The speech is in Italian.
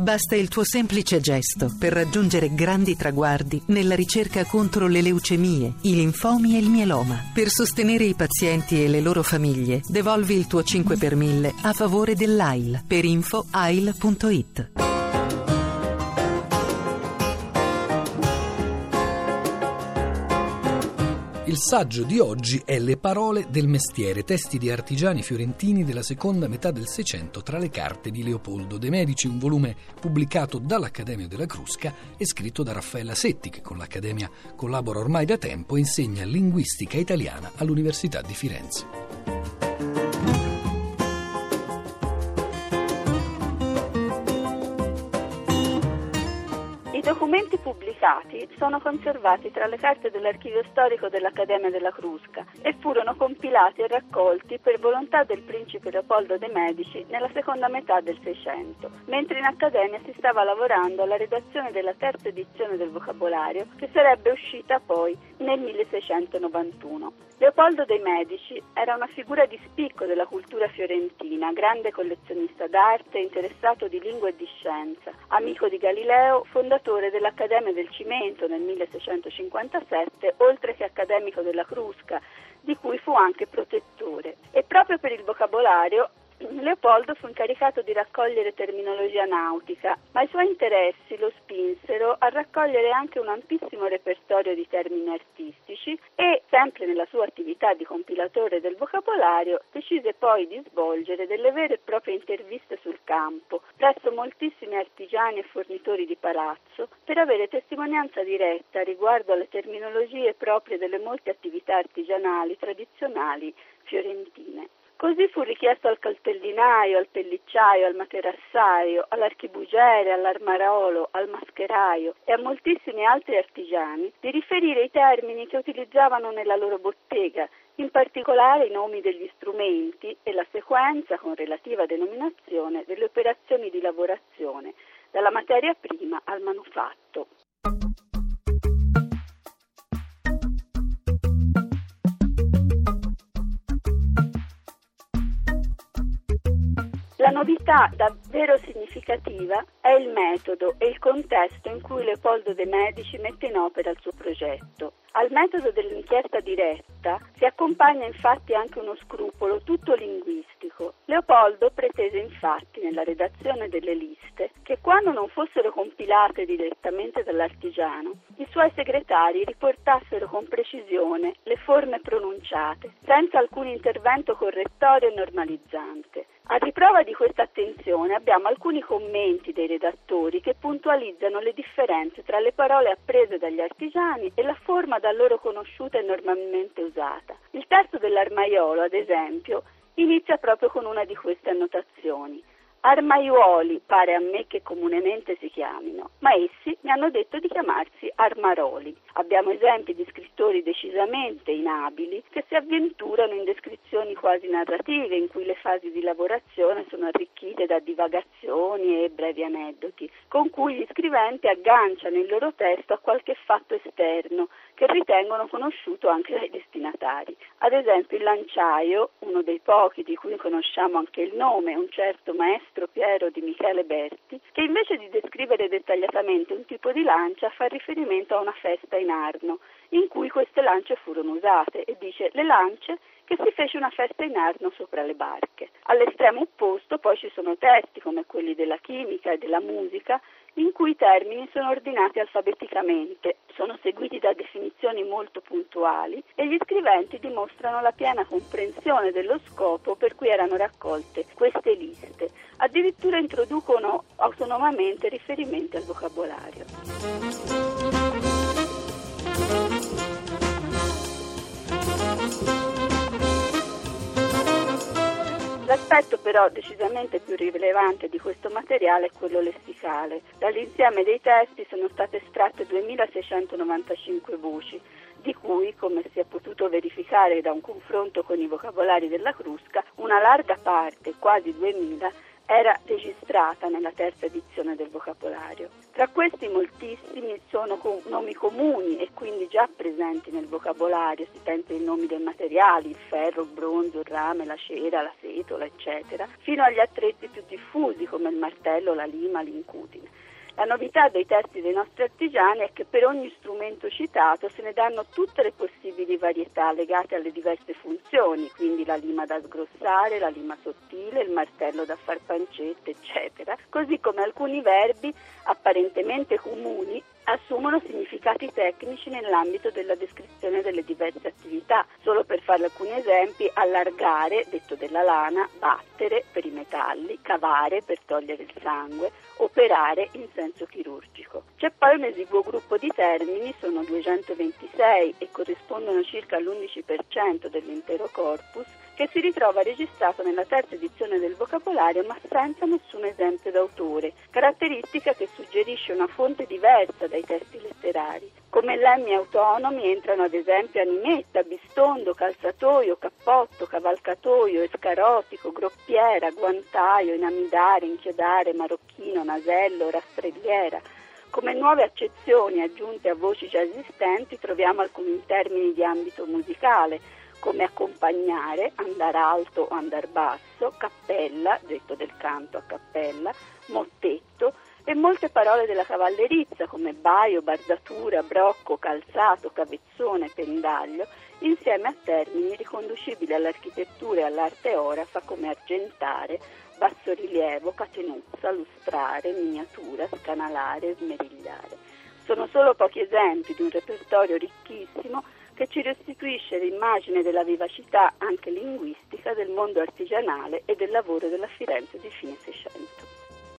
Basta il tuo semplice gesto per raggiungere grandi traguardi nella ricerca contro le leucemie, i linfomi e il mieloma. Per sostenere i pazienti e le loro famiglie, devolvi il tuo 5 per 1000 a favore dell'AIL per info ail.it. Il saggio di oggi è Le parole del mestiere, testi di artigiani fiorentini della seconda metà del Seicento tra le carte di Leopoldo De Medici, un volume pubblicato dall'Accademia della Crusca e scritto da Raffaella Setti, che con l'Accademia collabora ormai da tempo e insegna linguistica italiana all'Università di Firenze. Documenti pubblicati sono conservati tra le carte dell'archivio storico dell'Accademia della Crusca e furono compilati e raccolti per volontà del principe Leopoldo de' Medici nella seconda metà del Seicento, mentre in Accademia si stava lavorando alla redazione della terza edizione del vocabolario che sarebbe uscita poi nel 1691. Leopoldo dei Medici era una figura di spicco della cultura fiorentina, grande collezionista d'arte, interessato di lingua e di scienza, amico di Galileo, fondatore dell'Accademia del Cimento nel 1657, oltre che accademico della Crusca, di cui fu anche protettore. E proprio per il vocabolario Leopoldo fu incaricato di raccogliere terminologia nautica, ma i suoi interessi lo spinsero a raccogliere anche un ampissimo repertorio di termini artistici e, sempre nella sua attività di compilatore del vocabolario, decise poi di svolgere delle vere e proprie interviste sul campo, presso moltissimi artigiani e fornitori di palazzo, per avere testimonianza diretta riguardo alle terminologie proprie delle molte attività artigianali tradizionali fiorentine. Così fu richiesto al calpellinaio, al pellicciaio, al materassaio, all'archibugiere, all'armarolo, al mascheraio e a moltissimi altri artigiani di riferire i termini che utilizzavano nella loro bottega, in particolare i nomi degli strumenti e la sequenza con relativa denominazione delle operazioni di lavorazione, dalla materia prima al manufatto. Novità davvero significativa è il metodo e il contesto in cui Leopoldo De Medici mette in opera il suo progetto. Al metodo dell'inchiesta diretta si accompagna infatti anche uno scrupolo tutto linguistico. Leopoldo pretese infatti nella redazione delle liste che quando non fossero compilate direttamente dall'artigiano, i suoi segretari riportassero con precisione le forme pronunciate, senza alcun intervento correttorio e normalizzante. A riprova di questa attenzione abbiamo alcuni commenti dei redattori che puntualizzano le differenze tra le parole apprese dagli artigiani e la forma da loro conosciuta e normalmente usata. Il testo dell'armaiolo, ad esempio, inizia proprio con una di queste annotazioni. Armaiuoli pare a me che comunemente si chiamino, ma essi mi hanno detto di chiamarsi armaroli. Abbiamo esempi di scrittori decisamente inabili che si avventurano in descrizioni quasi narrative in cui le fasi di lavorazione sono arricchite da divagazioni e brevi aneddoti, con cui gli scriventi agganciano il loro testo a qualche fatto esterno che ritengono conosciuto anche dai destinatari. Ad esempio il lanciaio, uno dei pochi di cui conosciamo anche il nome, un certo maestro Piero di Michele Berti, che invece di descrivere dettagliatamente un tipo di lancia fa riferimento a una festa in Arno, in cui queste lance furono usate e dice le lance che si fece una festa in Arno sopra le barche. All'estremo opposto poi ci sono testi come quelli della chimica e della musica in cui i termini sono ordinati alfabeticamente, sono seguiti da definizioni molto puntuali e gli scriventi dimostrano la piena comprensione dello scopo per cui erano raccolte queste liste. Addirittura introducono autonomamente riferimenti al vocabolario. L'aspetto però decisamente più rilevante di questo materiale è quello lessicale. Dall'insieme dei testi sono state estratte 2695 voci, di cui, come si è potuto verificare da un confronto con i vocabolari della Crusca, una larga parte, quasi 2000, era registrata nella terza edizione del vocabolario. Tra questi moltissimi sono com- nomi comuni e quindi già presenti nel vocabolario, si pensa ai nomi dei materiali, il ferro, il bronzo, il rame, la cera, la setola, eccetera, fino agli attrezzi più diffusi come il martello, la lima, l'incudine. La novità dei testi dei nostri artigiani è che per ogni strumento citato se ne danno tutte le possibili varietà legate alle diverse funzioni, quindi la lima da sgrossare, la lima sottile, il martello da far pancette, eccetera, così come alcuni verbi apparentemente comuni assumono significati tecnici nell'ambito della descrizione delle diverse attività. Solo per fare alcuni esempi, allargare, detto della lana, battere per i metalli, cavare per togliere il sangue, operare in senso chirurgico. C'è poi un esiguo gruppo di termini, sono 226 e corrispondono circa all'11% dell'intero corpus, che si ritrova registrato nella terza edizione del vocabolario ma senza nessun esempio d'autore, caratteristica che suggerisce una fonte diversa dai testi letterari. Come lemmi autonomi entrano ad esempio animetta, bistondo, calzatoio, cappotto, cavalcatoio, escarotico, groppiera, guantaio, inamidare, inchiodare, marocchino, nasello, rastrelliera. Come nuove accezioni aggiunte a voci già esistenti troviamo alcuni termini di ambito musicale, come accompagnare, andare alto o andare basso, cappella, detto del canto a cappella, mottetto e molte parole della cavallerizza come baio, bardatura, brocco, calzato, cavezzone, pendaglio, insieme a termini riconducibili all'architettura e all'arte orafa come argentare, bassorilievo, catenuzza, lustrare, miniatura, scanalare, smerigliare. Sono solo pochi esempi di un repertorio ricchissimo che ci restituisce l'immagine della vivacità anche linguistica del mondo artigianale e del lavoro della Firenze di fine Seicento.